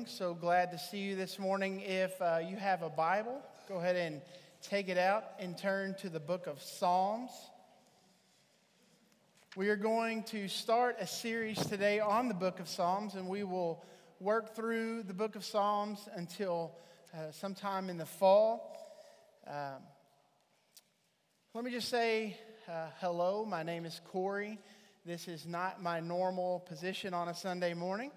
morning. So glad to see you this morning. If uh, you have a Bible, go ahead and take it out and turn to the book of Psalms. We are going to start a series today on the book of Psalms, and we will work through the book of Psalms until uh, sometime in the fall. Um, let me just say uh, hello. My name is Corey. This is not my normal position on a Sunday morning.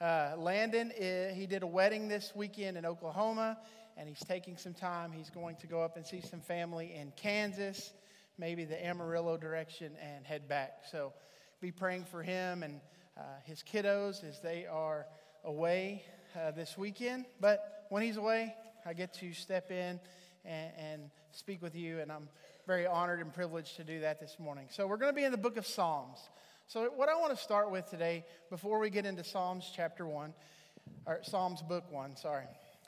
Uh, Landon, uh, he did a wedding this weekend in Oklahoma, and he's taking some time. He's going to go up and see some family in Kansas, maybe the Amarillo direction, and head back. So be praying for him and uh, his kiddos as they are away uh, this weekend. But when he's away, I get to step in and, and speak with you, and I'm very honored and privileged to do that this morning. So we're going to be in the book of Psalms. So, what I want to start with today, before we get into Psalms chapter 1, or Psalms book 1, sorry,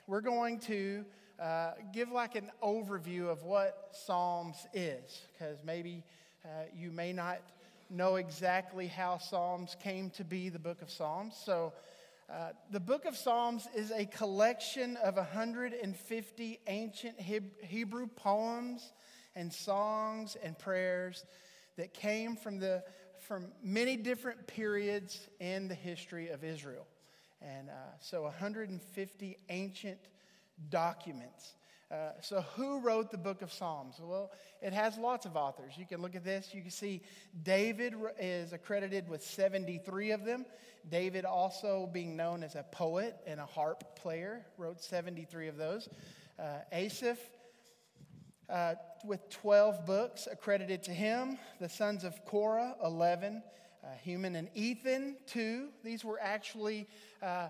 we're going to uh, give like an overview of what Psalms is, because maybe uh, you may not know exactly how Psalms came to be the book of Psalms. So, uh, the book of Psalms is a collection of 150 ancient Hebrew poems and songs and prayers that came from the from many different periods in the history of Israel. And uh, so 150 ancient documents. Uh, so, who wrote the book of Psalms? Well, it has lots of authors. You can look at this. You can see David is accredited with 73 of them. David, also being known as a poet and a harp player, wrote 73 of those. Uh, Asaph uh, with 12 books accredited to him. The sons of Korah, 11. Uh, Heman and Ethan, 2. These were actually uh,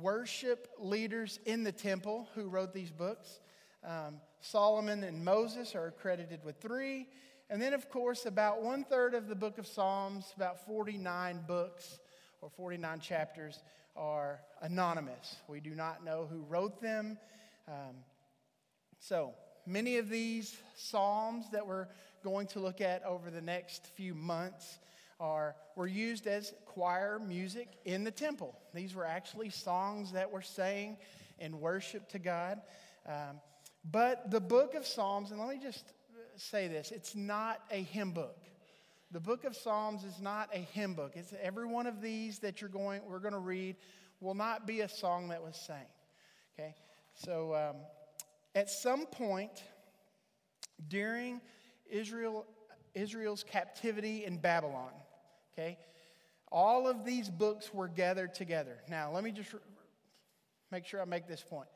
worship leaders in the temple who wrote these books. Um, Solomon and Moses are accredited with 3. And then, of course, about one third of the book of Psalms, about 49 books or 49 chapters, are anonymous. We do not know who wrote them. Um, so, Many of these psalms that we're going to look at over the next few months are were used as choir music in the temple. These were actually songs that were sang in worship to God. Um, but the book of Psalms, and let me just say this: it's not a hymn book. The book of Psalms is not a hymn book. It's every one of these that you're going, we're going to read, will not be a song that was sang. Okay, so. Um, at some point during Israel, Israel's captivity in Babylon, okay, all of these books were gathered together. Now, let me just make sure I make this point.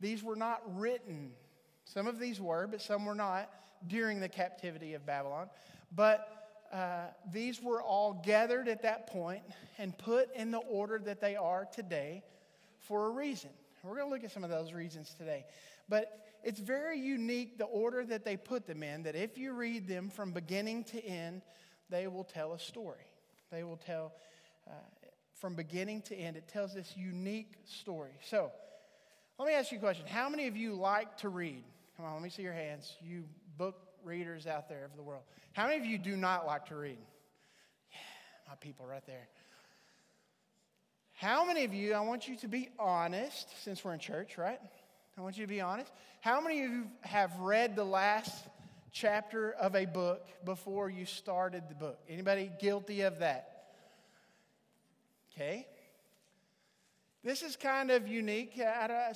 These were not written, some of these were, but some were not during the captivity of Babylon. But uh, these were all gathered at that point and put in the order that they are today for a reason. We're going to look at some of those reasons today. But it's very unique the order that they put them in, that if you read them from beginning to end, they will tell a story. They will tell uh, from beginning to end. It tells this unique story. So, let me ask you a question. How many of you like to read? Come on, let me see your hands. You book readers out there of the world. How many of you do not like to read? Yeah, my people right there. How many of you, I want you to be honest, since we're in church, right? I want you to be honest. How many of you have read the last chapter of a book before you started the book? Anybody guilty of that? Okay. This is kind of unique.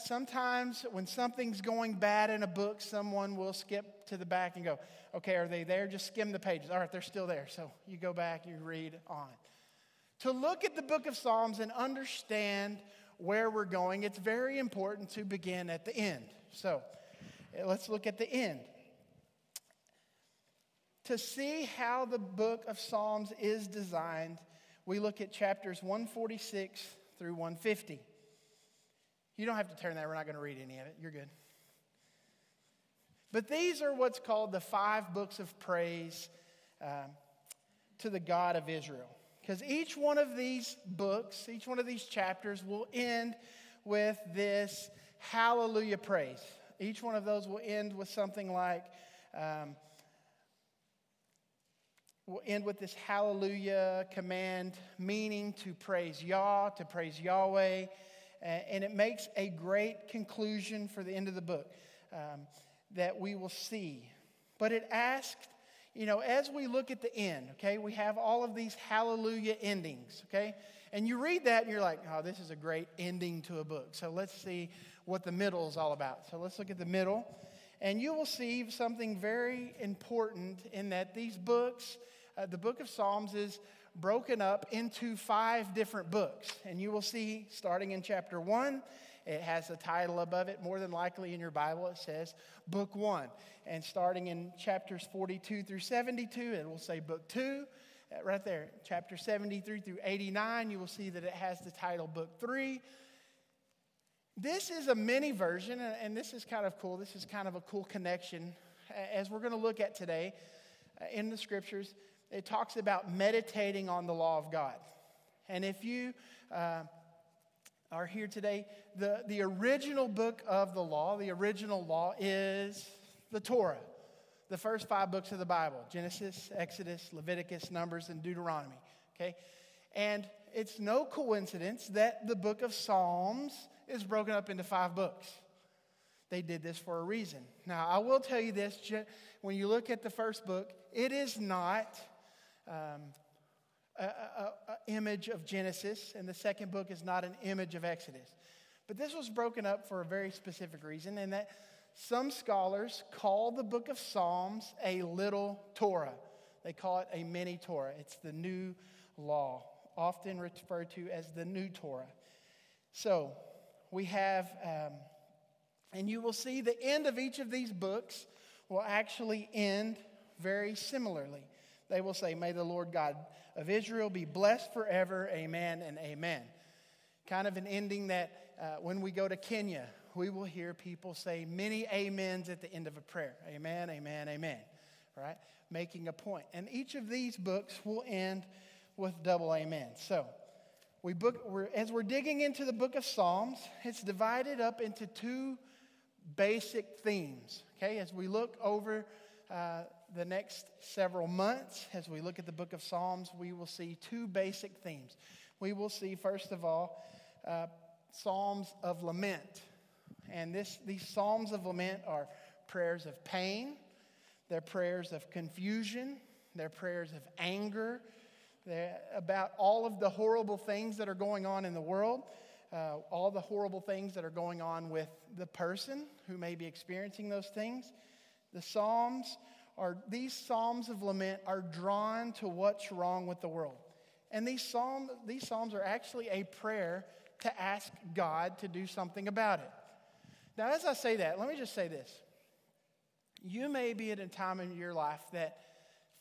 Sometimes when something's going bad in a book, someone will skip to the back and go, okay, are they there? Just skim the pages. All right, they're still there. So you go back, you read on. To look at the book of Psalms and understand where we're going, it's very important to begin at the end. So eh, let's look at the end. To see how the book of Psalms is designed, we look at chapters 146 through 150. You don't have to turn that, we're not going to read any of it. You're good. But these are what's called the five books of praise uh, to the God of Israel. Because each one of these books, each one of these chapters will end with this hallelujah praise. Each one of those will end with something like, um, will end with this hallelujah command, meaning to praise Yah, to praise Yahweh. and it makes a great conclusion for the end of the book um, that we will see. But it asked, you know, as we look at the end, okay, we have all of these hallelujah endings, okay? And you read that and you're like, oh, this is a great ending to a book. So let's see what the middle is all about. So let's look at the middle. And you will see something very important in that these books, uh, the book of Psalms is broken up into five different books. And you will see, starting in chapter one, it has a title above it. More than likely in your Bible, it says Book One. And starting in chapters 42 through 72, it will say Book Two. Uh, right there, chapter 73 through 89, you will see that it has the title Book Three. This is a mini version, and this is kind of cool. This is kind of a cool connection as we're going to look at today uh, in the scriptures it talks about meditating on the law of God. And if you uh, are here today, the, the original book of the law, the original law is the Torah, the first five books of the Bible Genesis, Exodus, Leviticus, Numbers, and Deuteronomy. Okay? And it's no coincidence that the book of Psalms is broken up into five books. They did this for a reason. Now, I will tell you this when you look at the first book, it is not um, a, image of Genesis, and the second book is not an image of Exodus. But this was broken up for a very specific reason, and that some scholars call the book of Psalms a little Torah. They call it a mini Torah. It's the new law, often referred to as the new Torah. So we have, um, and you will see the end of each of these books will actually end very similarly they will say, May the Lord God of Israel be blessed forever. Amen and amen. Kind of an ending that uh, when we go to Kenya, we will hear people say many amens at the end of a prayer. Amen, amen, amen. Right? Making a point. And each of these books will end with double amen. So, we book, we're, as we're digging into the book of Psalms, it's divided up into two basic themes. Okay, as we look over uh, the next several months, as we look at the book of Psalms, we will see two basic themes. We will see, first of all, uh, Psalms of lament. And this, these Psalms of lament are prayers of pain, they're prayers of confusion, they're prayers of anger, they're about all of the horrible things that are going on in the world, uh, all the horrible things that are going on with the person who may be experiencing those things. The Psalms are these psalms of lament are drawn to what's wrong with the world. And these psalms, these psalms are actually a prayer to ask God to do something about it. Now, as I say that, let me just say this. You may be at a time in your life that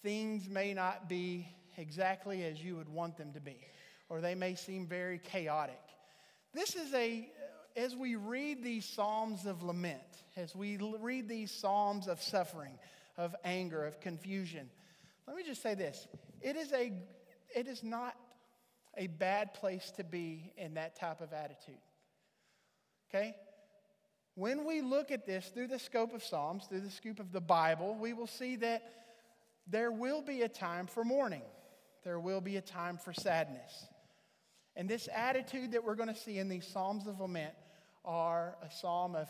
things may not be exactly as you would want them to be, or they may seem very chaotic. This is a, as we read these psalms of lament, as we read these psalms of suffering, of anger, of confusion. Let me just say this it is, a, it is not a bad place to be in that type of attitude. Okay? When we look at this through the scope of Psalms, through the scope of the Bible, we will see that there will be a time for mourning. There will be a time for sadness. And this attitude that we're going to see in these Psalms of Lament are a psalm of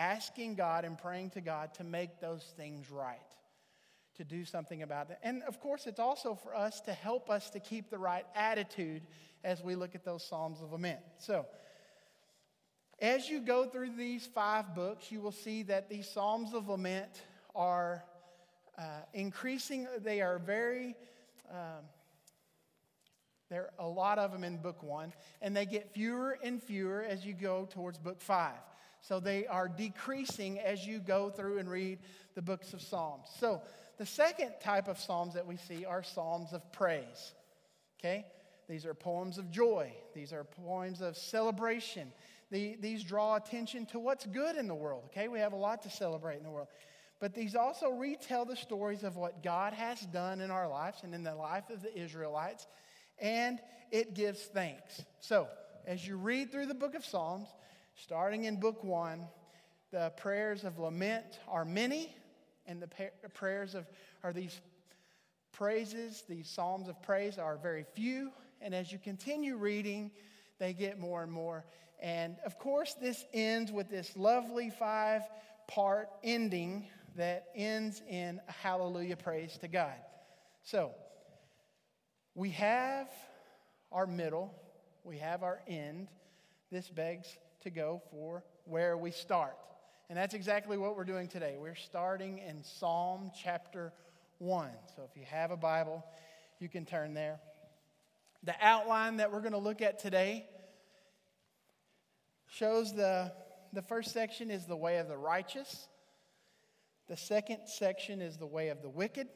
asking God and praying to God to make those things right, to do something about it. And of course, it's also for us to help us to keep the right attitude as we look at those Psalms of Lament. So, as you go through these five books, you will see that these Psalms of Lament are uh, increasing, they are very. Um, there are a lot of them in book one, and they get fewer and fewer as you go towards book five. So they are decreasing as you go through and read the books of Psalms. So the second type of Psalms that we see are Psalms of praise. Okay? These are poems of joy, these are poems of celebration. The, these draw attention to what's good in the world. Okay? We have a lot to celebrate in the world. But these also retell the stories of what God has done in our lives and in the life of the Israelites, and it gives thanks. So, as you read through the book of Psalms, Starting in book one, the prayers of lament are many, and the prayers of are these praises, these psalms of praise are very few. And as you continue reading, they get more and more. And of course, this ends with this lovely five part ending that ends in a hallelujah praise to God. So, we have our middle, we have our end. This begs to go for where we start. And that's exactly what we're doing today. We're starting in Psalm chapter 1. So if you have a Bible, you can turn there. The outline that we're going to look at today shows the, the first section is the way of the righteous, the second section is the way of the wicked,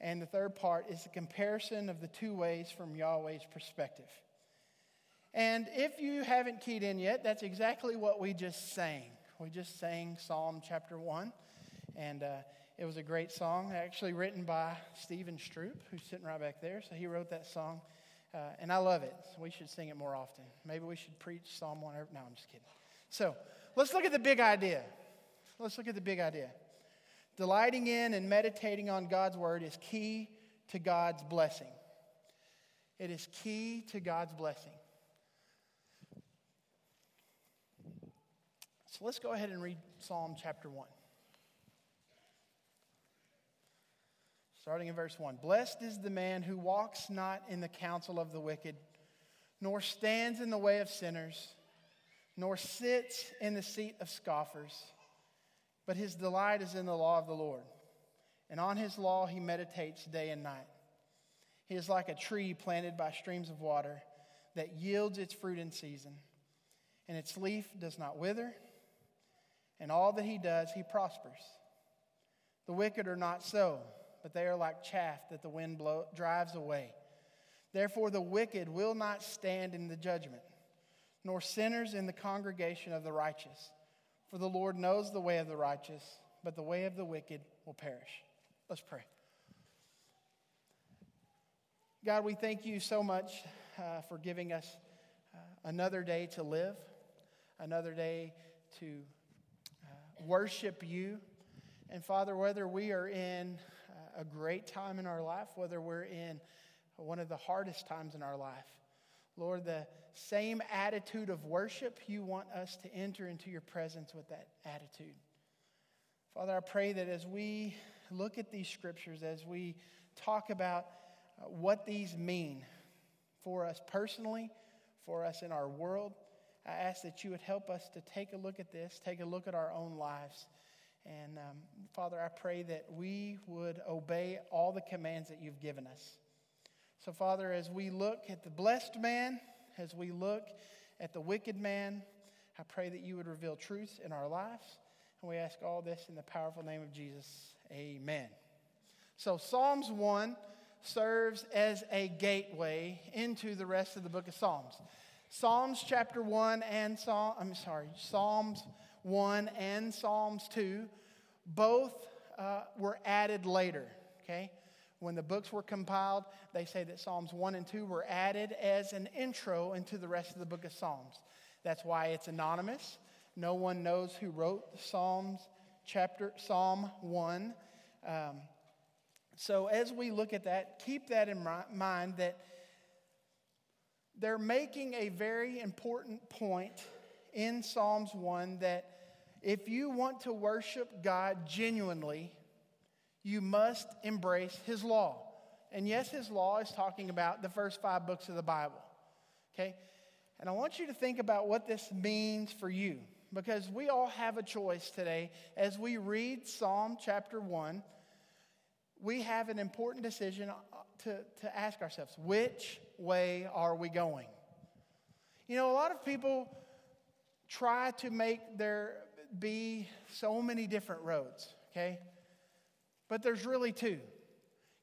and the third part is the comparison of the two ways from Yahweh's perspective. And if you haven't keyed in yet, that's exactly what we just sang. We just sang Psalm chapter 1, and uh, it was a great song, actually written by Stephen Stroop, who's sitting right back there. So he wrote that song, uh, and I love it. We should sing it more often. Maybe we should preach Psalm 1. No, I'm just kidding. So let's look at the big idea. Let's look at the big idea. Delighting in and meditating on God's word is key to God's blessing. It is key to God's blessing. So let's go ahead and read Psalm chapter 1. Starting in verse 1 Blessed is the man who walks not in the counsel of the wicked, nor stands in the way of sinners, nor sits in the seat of scoffers, but his delight is in the law of the Lord. And on his law he meditates day and night. He is like a tree planted by streams of water that yields its fruit in season, and its leaf does not wither and all that he does, he prospers. The wicked are not so, but they are like chaff that the wind blow, drives away. Therefore, the wicked will not stand in the judgment, nor sinners in the congregation of the righteous. For the Lord knows the way of the righteous, but the way of the wicked will perish. Let's pray. God, we thank you so much uh, for giving us uh, another day to live, another day to worship you. And Father, whether we are in uh, a great time in our life, whether we're in one of the hardest times in our life, Lord, the same attitude of worship, you want us to enter into your presence with that attitude. Father, I pray that as we look at these scriptures, as we talk about uh, what these mean for us personally, for us in our world, I ask that you would help us to take a look at this, take a look at our own lives. And um, Father, I pray that we would obey all the commands that you've given us. So, Father, as we look at the blessed man, as we look at the wicked man, I pray that you would reveal truth in our lives. And we ask all this in the powerful name of Jesus. Amen. So, Psalms 1 serves as a gateway into the rest of the book of Psalms. Psalms chapter 1 and Psalm, I'm sorry, Psalms 1 and Psalms 2 both uh, were added later, okay? When the books were compiled, they say that Psalms 1 and 2 were added as an intro into the rest of the book of Psalms. That's why it's anonymous. No one knows who wrote Psalms chapter Psalm 1. Um, so as we look at that, keep that in mind that they're making a very important point in Psalms 1 that if you want to worship God genuinely, you must embrace His law. And yes, His law is talking about the first five books of the Bible. Okay? And I want you to think about what this means for you because we all have a choice today as we read Psalm chapter 1. We have an important decision to, to ask ourselves which way are we going? You know, a lot of people try to make there be so many different roads, okay? But there's really two,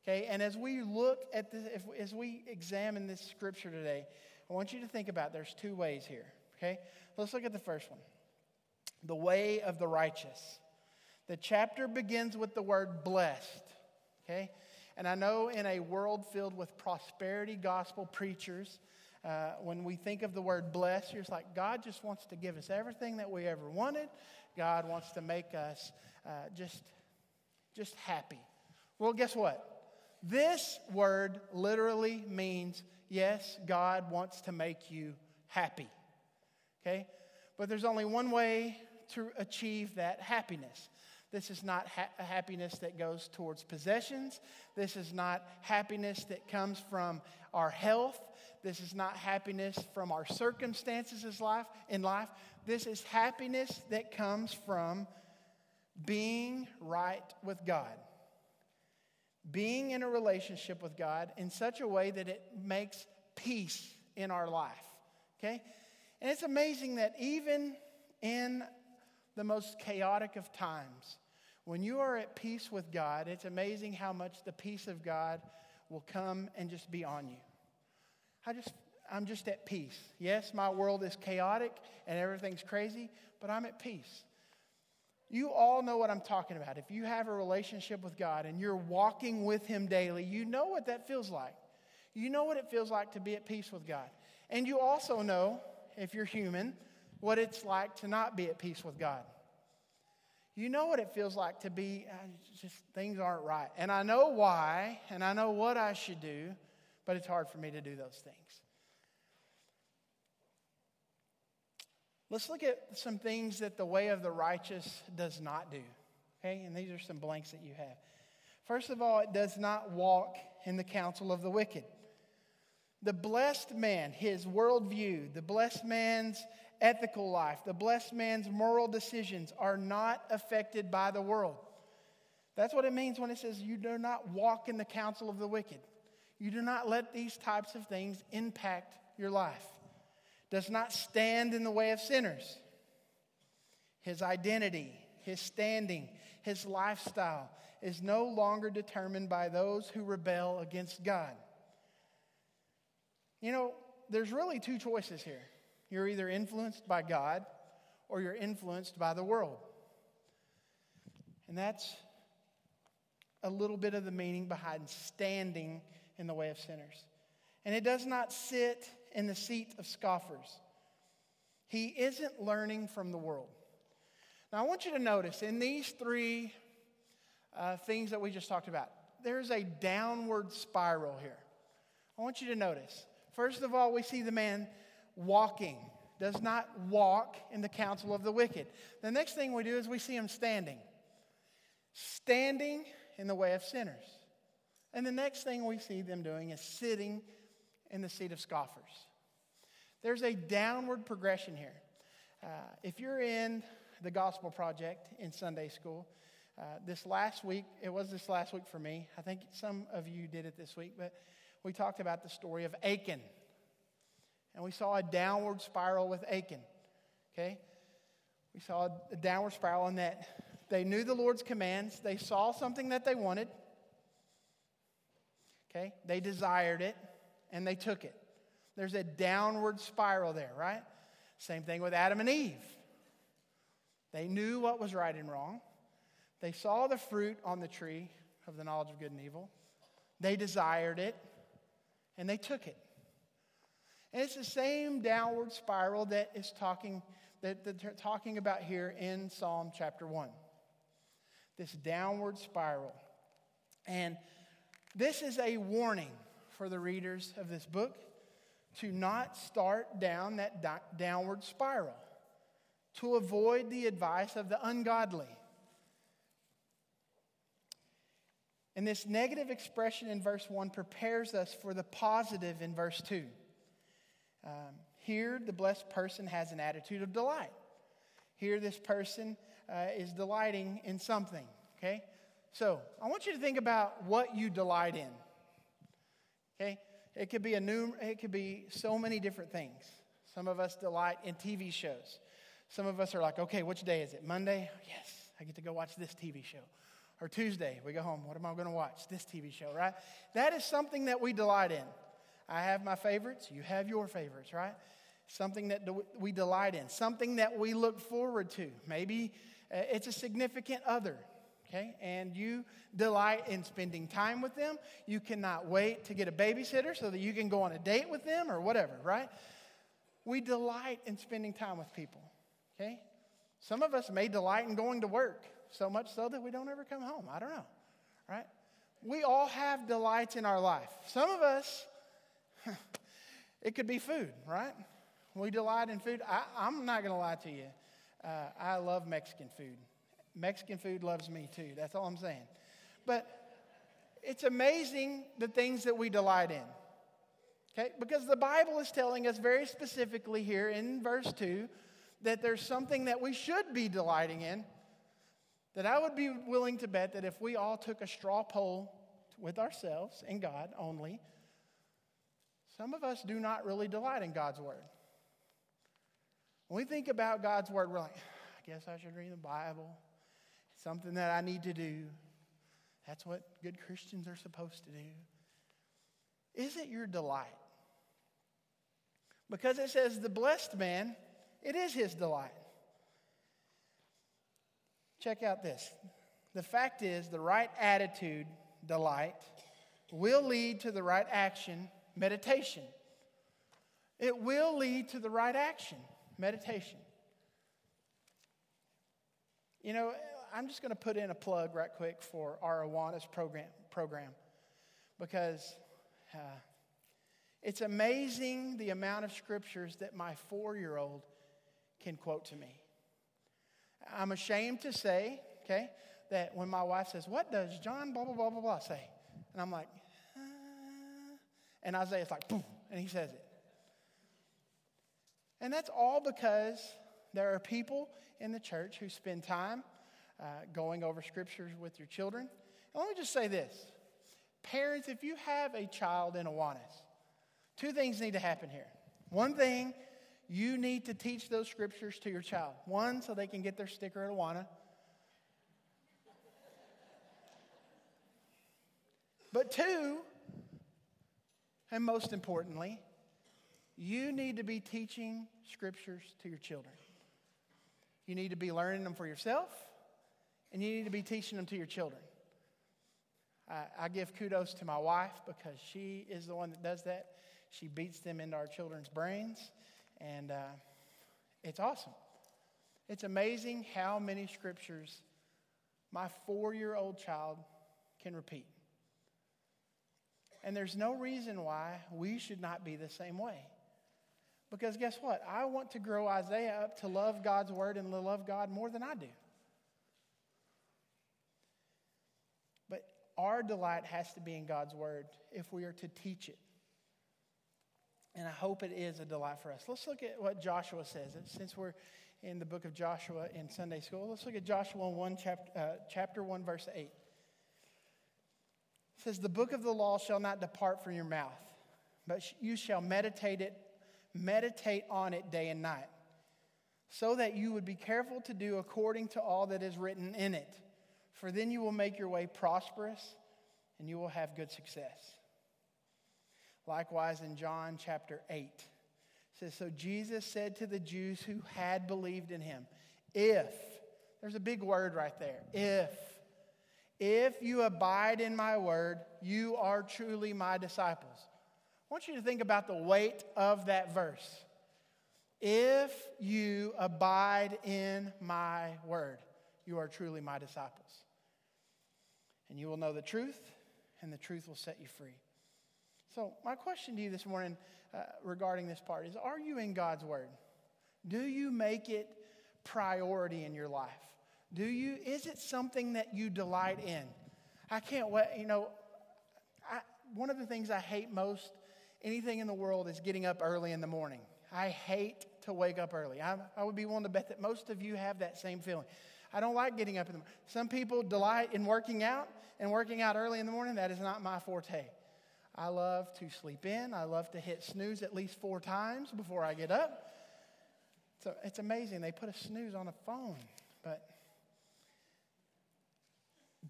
okay? And as we look at this, if, as we examine this scripture today, I want you to think about there's two ways here, okay? Let's look at the first one the way of the righteous. The chapter begins with the word blessed, okay? And I know in a world filled with prosperity gospel preachers, uh, when we think of the word bless, you're like, God just wants to give us everything that we ever wanted. God wants to make us uh, just, just happy. Well, guess what? This word literally means Yes, God wants to make you happy. Okay? But there's only one way to achieve that happiness. This is not ha- happiness that goes towards possessions. This is not happiness that comes from our health. This is not happiness from our circumstances in life. This is happiness that comes from being right with God. Being in a relationship with God in such a way that it makes peace in our life. Okay? And it's amazing that even in the most chaotic of times, when you are at peace with God, it's amazing how much the peace of God will come and just be on you. I just, I'm just at peace. Yes, my world is chaotic and everything's crazy, but I'm at peace. You all know what I'm talking about. If you have a relationship with God and you're walking with Him daily, you know what that feels like. You know what it feels like to be at peace with God. And you also know, if you're human, what it's like to not be at peace with God. You know what it feels like to be, uh, just things aren't right. And I know why, and I know what I should do, but it's hard for me to do those things. Let's look at some things that the way of the righteous does not do. Okay, and these are some blanks that you have. First of all, it does not walk in the counsel of the wicked. The blessed man, his worldview, the blessed man's ethical life, the blessed man's moral decisions are not affected by the world. That's what it means when it says you do not walk in the counsel of the wicked. You do not let these types of things impact your life. Does not stand in the way of sinners. His identity, his standing, his lifestyle is no longer determined by those who rebel against God. You know, there's really two choices here. You're either influenced by God or you're influenced by the world. And that's a little bit of the meaning behind standing in the way of sinners. And it does not sit in the seat of scoffers. He isn't learning from the world. Now, I want you to notice in these three uh, things that we just talked about, there's a downward spiral here. I want you to notice. First of all, we see the man walking, does not walk in the counsel of the wicked. The next thing we do is we see him standing, standing in the way of sinners. And the next thing we see them doing is sitting in the seat of scoffers. There's a downward progression here. Uh, if you're in the Gospel Project in Sunday school, uh, this last week, it was this last week for me. I think some of you did it this week, but we talked about the story of Achan. And we saw a downward spiral with Achan. Okay? We saw a downward spiral in that they knew the Lord's commands, they saw something that they wanted, Okay? They desired it and they took it. There's a downward spiral there, right? Same thing with Adam and Eve. They knew what was right and wrong. They saw the fruit on the tree of the knowledge of good and evil. They desired it and they took it. And it's the same downward spiral that is talking that, they're talking about here in Psalm chapter 1. This downward spiral. And this is a warning for the readers of this book to not start down that downward spiral, to avoid the advice of the ungodly. And this negative expression in verse 1 prepares us for the positive in verse 2. Um, here, the blessed person has an attitude of delight. Here, this person uh, is delighting in something, okay? So I want you to think about what you delight in. Okay? It could be a new, it could be so many different things. Some of us delight in TV shows. Some of us are like, okay, which day is it? Monday? Yes, I get to go watch this TV show. Or Tuesday, we go home. What am I going to watch? This TV show, right? That is something that we delight in. I have my favorites, you have your favorites, right? Something that we delight in, something that we look forward to. Maybe uh, it's a significant other okay? And you delight in spending time with them. You cannot wait to get a babysitter so that you can go on a date with them or whatever, right? We delight in spending time with people, okay? Some of us may delight in going to work, so much so that we don't ever come home. I don't know, right? We all have delights in our life. Some of us, It could be food, right? We delight in food. I, am not going to lie to you. Uh, I love Mexican food. Mexican food loves me too. That's all I'm saying. But it's amazing the things that we delight in. Okay? Because the Bible is telling us very specifically here in verse 2 that there's something that we should be delighting in. That I would be willing to bet that if we all took a straw poll with ourselves and God only, some of us do not really delight in God's Word. When we think about God's Word, we're like, I guess I should read the Bible. It's something that I need to do. That's what good Christians are supposed to do. Is it your delight? Because it says the blessed man, it is his delight. Check out this. The fact is, the right attitude, delight, will lead to the right action, meditation. It will lead to the right action, meditation. You know, I'm just going to put in a plug right quick for our Awanas program, program because uh, it's amazing the amount of scriptures that my four year old can quote to me. I'm ashamed to say, okay, that when my wife says, What does John blah, blah, blah, blah, blah say? And I'm like, and Isaiah's like, boom, and he says it. And that's all because there are people in the church who spend time uh, going over scriptures with your children. And let me just say this parents, if you have a child in Awanas, two things need to happen here. One thing, you need to teach those scriptures to your child. One, so they can get their sticker at Awana. But two, and most importantly, you need to be teaching scriptures to your children. You need to be learning them for yourself, and you need to be teaching them to your children. I, I give kudos to my wife because she is the one that does that. She beats them into our children's brains, and uh, it's awesome. It's amazing how many scriptures my four year old child can repeat. And there's no reason why we should not be the same way. Because guess what? I want to grow Isaiah up to love God's word and to love God more than I do. But our delight has to be in God's word if we are to teach it. And I hope it is a delight for us. Let's look at what Joshua says. Since we're in the book of Joshua in Sunday school, let's look at Joshua 1, chapter, uh, chapter 1, verse 8. Says, The book of the law shall not depart from your mouth, but you shall meditate it meditate on it day and night, so that you would be careful to do according to all that is written in it. For then you will make your way prosperous and you will have good success. Likewise, in John chapter 8, says, So Jesus said to the Jews who had believed in him, If, there's a big word right there, if, if you abide in my word, you are truly my disciples. I want you to think about the weight of that verse. If you abide in my word, you are truly my disciples. And you will know the truth, and the truth will set you free. So, my question to you this morning uh, regarding this part is Are you in God's word? Do you make it priority in your life? Do you, is it something that you delight in? I can't wait, you know, I, one of the things I hate most anything in the world is getting up early in the morning. I hate to wake up early. I, I would be willing to bet that most of you have that same feeling. I don't like getting up in the morning. Some people delight in working out, and working out early in the morning, that is not my forte. I love to sleep in. I love to hit snooze at least four times before I get up. So it's amazing. They put a snooze on a phone, but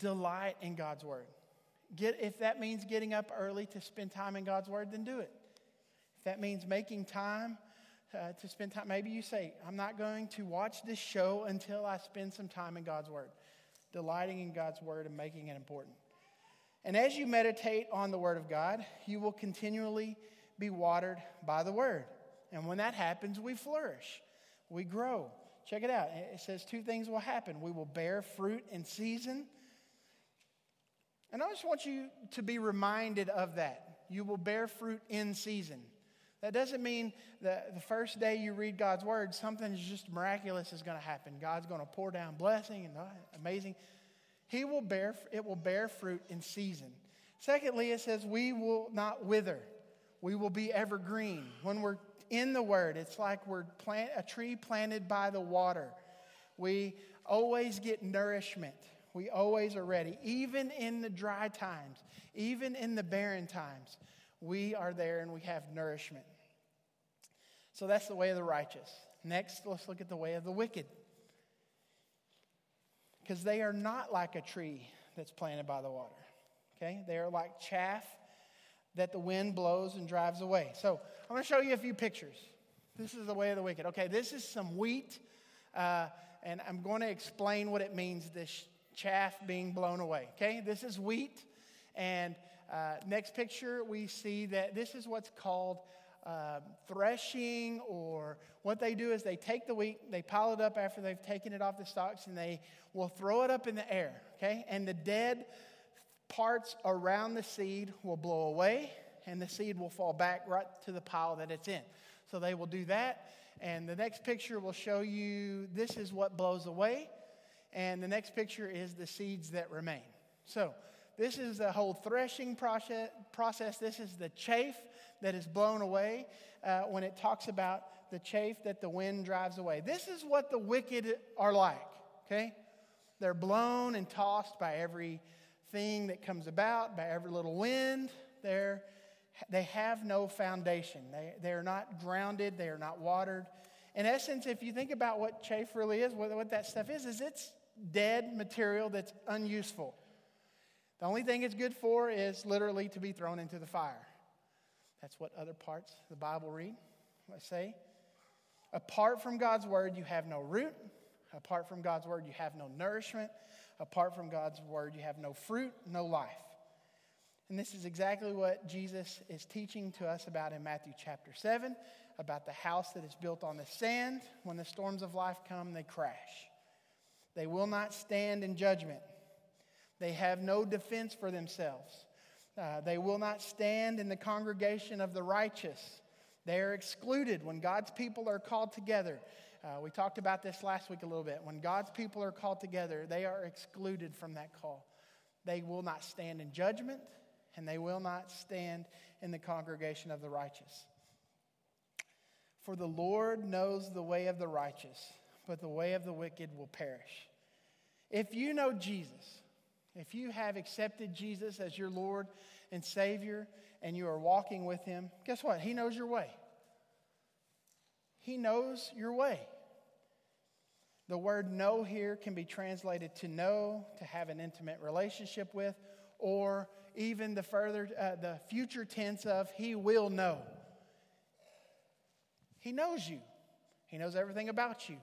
delight in God's word. Get, if that means getting up early to spend time in God's Word, then do it. If that means making time uh, to spend time, maybe you say, I'm not going to watch this show until I spend some time in God's Word. Delighting in God's Word and making it important. And as you meditate on the Word of God, you will continually be watered by the Word. And when that happens, we flourish, we grow. Check it out. It says two things will happen. We will bear fruit in season and I just want you to be reminded of that. You will bear fruit in season. That doesn't mean that the first day you read God's word, something just miraculous is going to happen. God's going to pour down blessing and uh, amazing. He will bear, it will bear fruit in season. Secondly, it says, we will not wither. We will be evergreen. When we're in the word, it's like we're plant, a tree planted by the water. We always get nourishment. We always are ready. Even in the dry times, even in the barren times, we are there and we have nourishment. So that's the way of the righteous. Next, let's look at the way of the wicked. Because they are not like a tree that's planted by the water. Okay? They are like chaff that the wind blows and drives away. So I'm going to show you a few pictures. This is the way of the wicked. Okay, this is some wheat, uh, and I'm going to explain what it means this chaff being blown away. Okay, this is wheat, and uh, next picture we see that this is what's called uh, threshing, or what they do is they take the wheat, they pile it up after they've taken it off the stalks, and they will throw it up in the air. Okay, and the dead parts around the seed will blow away, and the seed will fall back right to the pile that it's in. So they will do that. And the next picture will show you this is what blows away. And the next picture is the seeds that remain. So this is the whole threshing process. This is the chaff that is blown away uh, when it talks about the chaff that the wind drives away. This is what the wicked are like, okay? They're blown and tossed by every thing that comes about, by every little wind. They're, they have no foundation. They, they are not grounded, they are not watered. In essence, if you think about what chaff really is, what, what that stuff is, is it's dead material that's unuseful. The only thing it's good for is literally to be thrown into the fire. That's what other parts of the Bible read, let's say. Apart from God's word, you have no root. Apart from God's word, you have no nourishment. Apart from God's word, you have no fruit, no life. And this is exactly what Jesus is teaching to us about in Matthew chapter 7 about the house that is built on the sand. When the storms of life come, they crash. They will not stand in judgment. They have no defense for themselves. Uh, they will not stand in the congregation of the righteous. They are excluded when God's people are called together. Uh, we talked about this last week a little bit. When God's people are called together, they are excluded from that call. They will not stand in judgment, and they will not stand in the congregation of the righteous. For the Lord knows the way of the righteous, but the way of the wicked will perish. If you know Jesus, if you have accepted Jesus as your Lord and Savior, and you are walking with Him, guess what? He knows your way. He knows your way. The word know here can be translated to know, to have an intimate relationship with, or even the further, uh, the future tense of he will know. He knows you. He knows everything about you.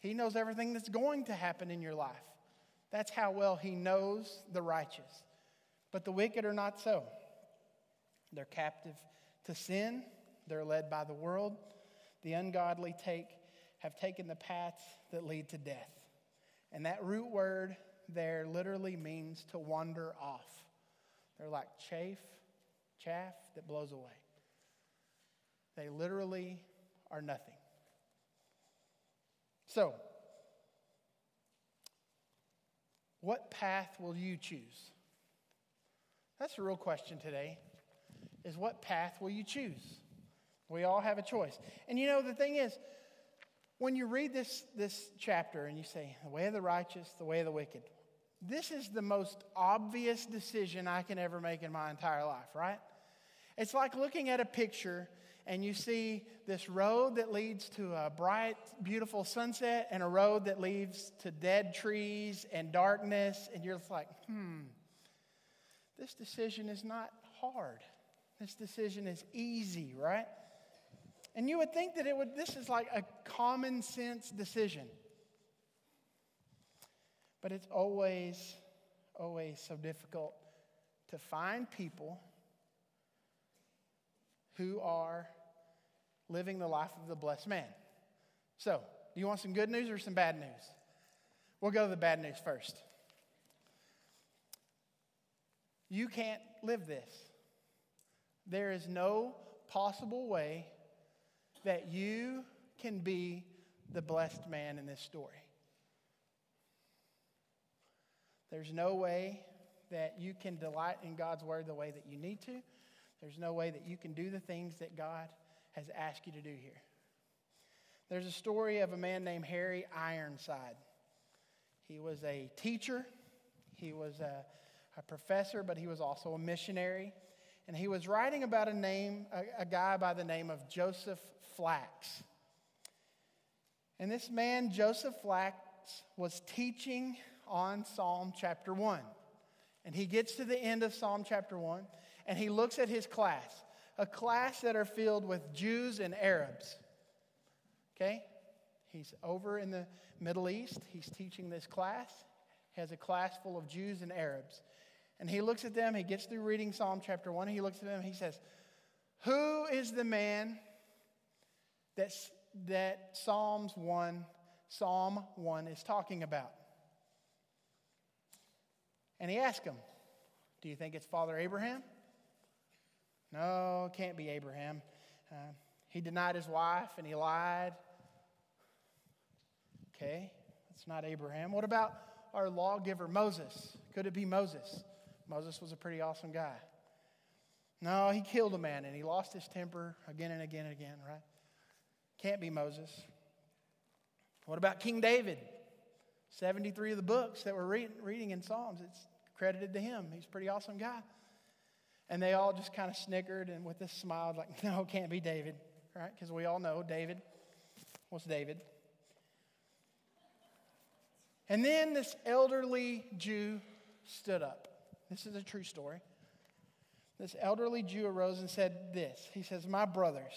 He knows everything that's going to happen in your life. That's how well he knows the righteous. But the wicked are not so. They're captive to sin, they're led by the world, the ungodly take, have taken the paths that lead to death. And that root word there literally means to wander off. They're like chaff, chaff that blows away. They literally are nothing. So, what path will you choose? That's the real question today. Is what path will you choose? We all have a choice. And you know, the thing is, when you read this, this chapter and you say, the way of the righteous, the way of the wicked, this is the most obvious decision I can ever make in my entire life, right? It's like looking at a picture and you see this road that leads to a bright, beautiful sunset and a road that leads to dead trees and darkness, and you're like, hmm, this decision is not hard. This decision is easy, right? And you would think that it would, this is like a common sense decision. But it's always, always so difficult to find people who are living the life of the blessed man. So, do you want some good news or some bad news? We'll go to the bad news first. You can't live this. There is no possible way that you can be the blessed man in this story. There's no way that you can delight in God's word the way that you need to. There's no way that you can do the things that God has asked you to do here. There's a story of a man named Harry Ironside. He was a teacher, he was a, a professor, but he was also a missionary. And he was writing about a name, a, a guy by the name of Joseph Flacks. And this man, Joseph Flacks, was teaching on Psalm chapter 1. And he gets to the end of Psalm chapter 1 and he looks at his class, a class that are filled with Jews and Arabs. Okay? He's over in the Middle East. He's teaching this class. He has a class full of Jews and Arabs. And he looks at them, he gets through reading Psalm chapter 1, he looks at them, he says, Who is the man that's, that Psalms 1, Psalm 1 is talking about? And he asks him, Do you think it's Father Abraham? No, it can't be Abraham. Uh, he denied his wife and he lied. Okay, that's not Abraham. What about our lawgiver Moses? Could it be Moses? Moses was a pretty awesome guy. No, he killed a man and he lost his temper again and again and again, right? Can't be Moses. What about King David? 73 of the books that we're read, reading in Psalms, it's credited to him. He's a pretty awesome guy. And they all just kind of snickered and with a smile, like, no, it can't be David, right? Because we all know David. What's David? And then this elderly Jew stood up. This is a true story. This elderly Jew arose and said this He says, My brothers,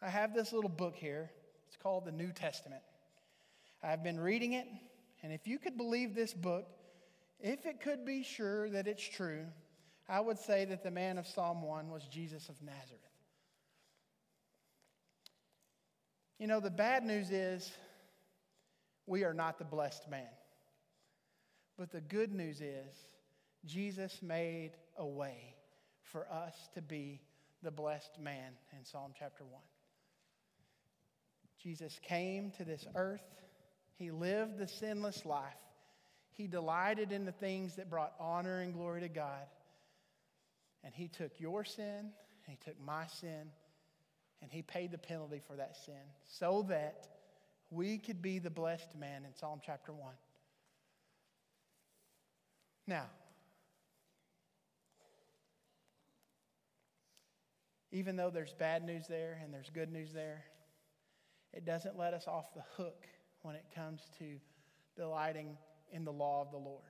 I have this little book here. It's called the New Testament. I've been reading it, and if you could believe this book, if it could be sure that it's true, I would say that the man of Psalm 1 was Jesus of Nazareth. You know, the bad news is we are not the blessed man. But the good news is Jesus made a way for us to be the blessed man in Psalm chapter 1. Jesus came to this earth, he lived the sinless life, he delighted in the things that brought honor and glory to God. And he took your sin, he took my sin, and he paid the penalty for that sin so that we could be the blessed man in Psalm chapter 1. Now, even though there's bad news there and there's good news there, it doesn't let us off the hook when it comes to delighting in the law of the Lord.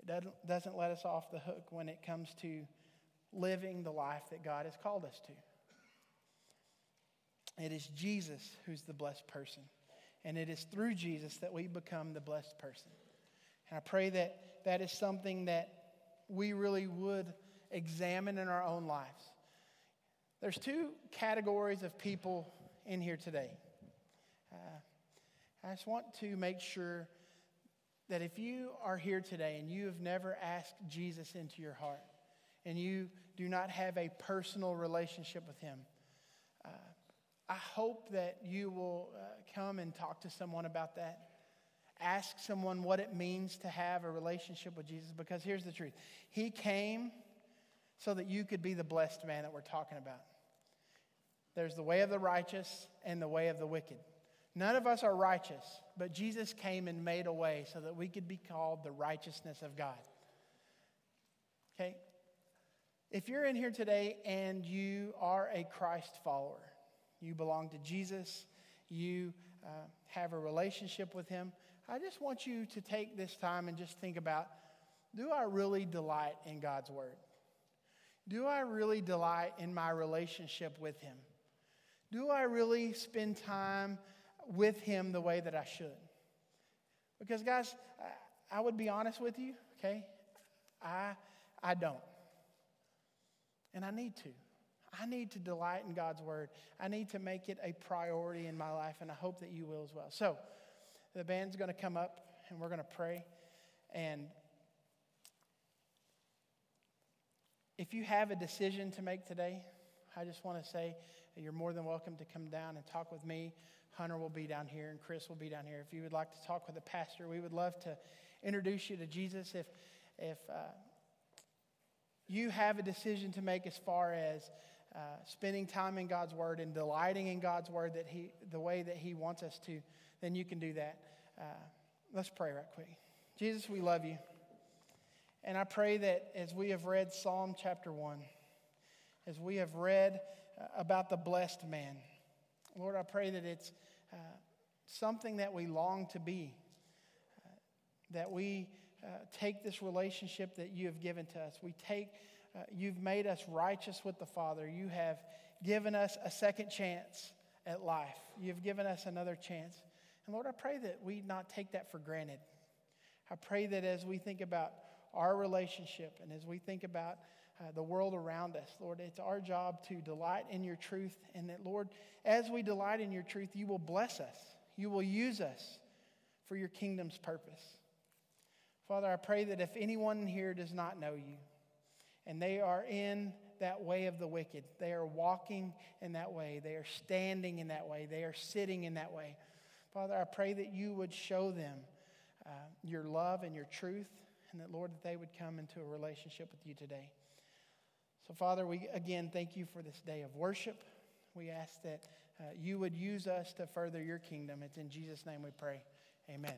It doesn't, doesn't let us off the hook when it comes to living the life that God has called us to. It is Jesus who's the blessed person. And it is through Jesus that we become the blessed person. And I pray that that is something that we really would examine in our own lives. There's two categories of people in here today. Uh, I just want to make sure that if you are here today and you have never asked Jesus into your heart and you do not have a personal relationship with Him, uh, I hope that you will uh, come and talk to someone about that. Ask someone what it means to have a relationship with Jesus because here's the truth He came so that you could be the blessed man that we're talking about. There's the way of the righteous and the way of the wicked. None of us are righteous, but Jesus came and made a way so that we could be called the righteousness of God. Okay? If you're in here today and you are a Christ follower, you belong to Jesus, you uh, have a relationship with Him, I just want you to take this time and just think about do I really delight in God's Word? Do I really delight in my relationship with Him? Do I really spend time with Him the way that I should? Because, guys, I would be honest with you, okay? I, I don't. And I need to. I need to delight in God's word. I need to make it a priority in my life, and I hope that you will as well. So, the band's going to come up and we're going to pray. And if you have a decision to make today, I just want to say you're more than welcome to come down and talk with me. Hunter will be down here and Chris will be down here. If you would like to talk with a pastor, we would love to introduce you to Jesus. If, if uh, you have a decision to make as far as uh, spending time in God's Word and delighting in God's Word that he, the way that He wants us to, then you can do that. Uh, let's pray right quick. Jesus, we love you. And I pray that as we have read Psalm chapter 1, as we have read uh, about the blessed man, Lord, I pray that it's uh, something that we long to be, uh, that we take this relationship that you have given to us. We take, uh, you've made us righteous with the Father. You have given us a second chance at life. You've given us another chance. And Lord, I pray that we not take that for granted. I pray that as we think about our relationship and as we think about uh, the world around us, Lord, it's our job to delight in your truth. And that, Lord, as we delight in your truth, you will bless us, you will use us for your kingdom's purpose. Father, I pray that if anyone here does not know you and they are in that way of the wicked, they are walking in that way, they are standing in that way, they are sitting in that way. Father, I pray that you would show them uh, your love and your truth, and that, Lord, that they would come into a relationship with you today. So, Father, we again thank you for this day of worship. We ask that uh, you would use us to further your kingdom. It's in Jesus' name we pray. Amen.